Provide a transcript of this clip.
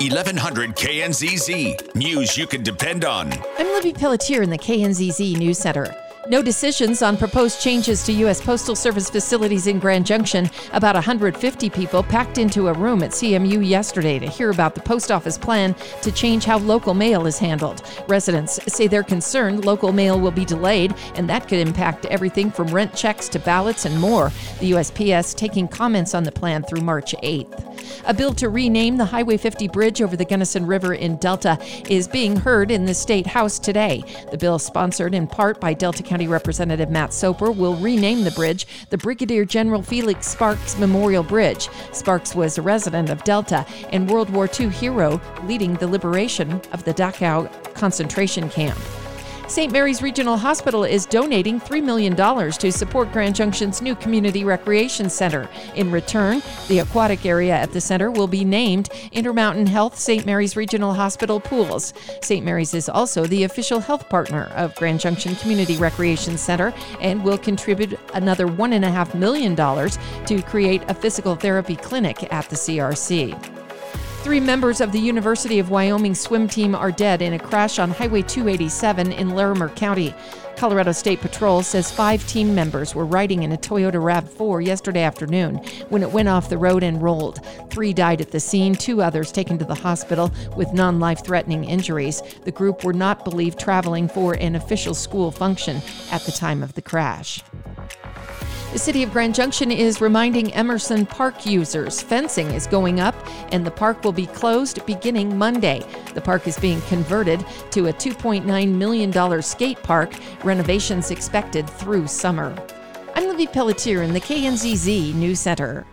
1100 KNZZ. News you can depend on. I'm Libby Pelletier in the KNZZ News Center. No decisions on proposed changes to U.S. Postal Service facilities in Grand Junction. About 150 people packed into a room at CMU yesterday to hear about the post office plan to change how local mail is handled. Residents say they're concerned local mail will be delayed, and that could impact everything from rent checks to ballots and more. The USPS taking comments on the plan through March 8th. A bill to rename the Highway 50 bridge over the Gunnison River in Delta is being heard in the State House today. The bill, sponsored in part by Delta County Representative Matt Soper, will rename the bridge the Brigadier General Felix Sparks Memorial Bridge. Sparks was a resident of Delta and World War II hero leading the liberation of the Dachau concentration camp. St. Mary's Regional Hospital is donating $3 million to support Grand Junction's new community recreation center. In return, the aquatic area at the center will be named Intermountain Health St. Mary's Regional Hospital Pools. St. Mary's is also the official health partner of Grand Junction Community Recreation Center and will contribute another $1.5 million to create a physical therapy clinic at the CRC. Three members of the University of Wyoming swim team are dead in a crash on Highway 287 in Larimer County. Colorado State Patrol says five team members were riding in a Toyota RAV4 yesterday afternoon when it went off the road and rolled. Three died at the scene, two others taken to the hospital with non life threatening injuries. The group were not believed traveling for an official school function at the time of the crash. The city of Grand Junction is reminding Emerson Park users fencing is going up and the park will be closed beginning Monday. The park is being converted to a $2.9 million skate park, renovations expected through summer. I'm Libby Pelletier in the KNZZ News Center.